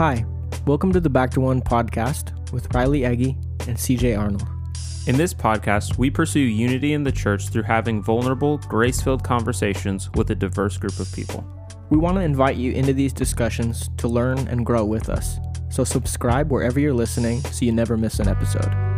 Hi, welcome to the Back to One podcast with Riley Eggy and CJ Arnold. In this podcast, we pursue unity in the church through having vulnerable, grace filled conversations with a diverse group of people. We want to invite you into these discussions to learn and grow with us. So, subscribe wherever you're listening so you never miss an episode.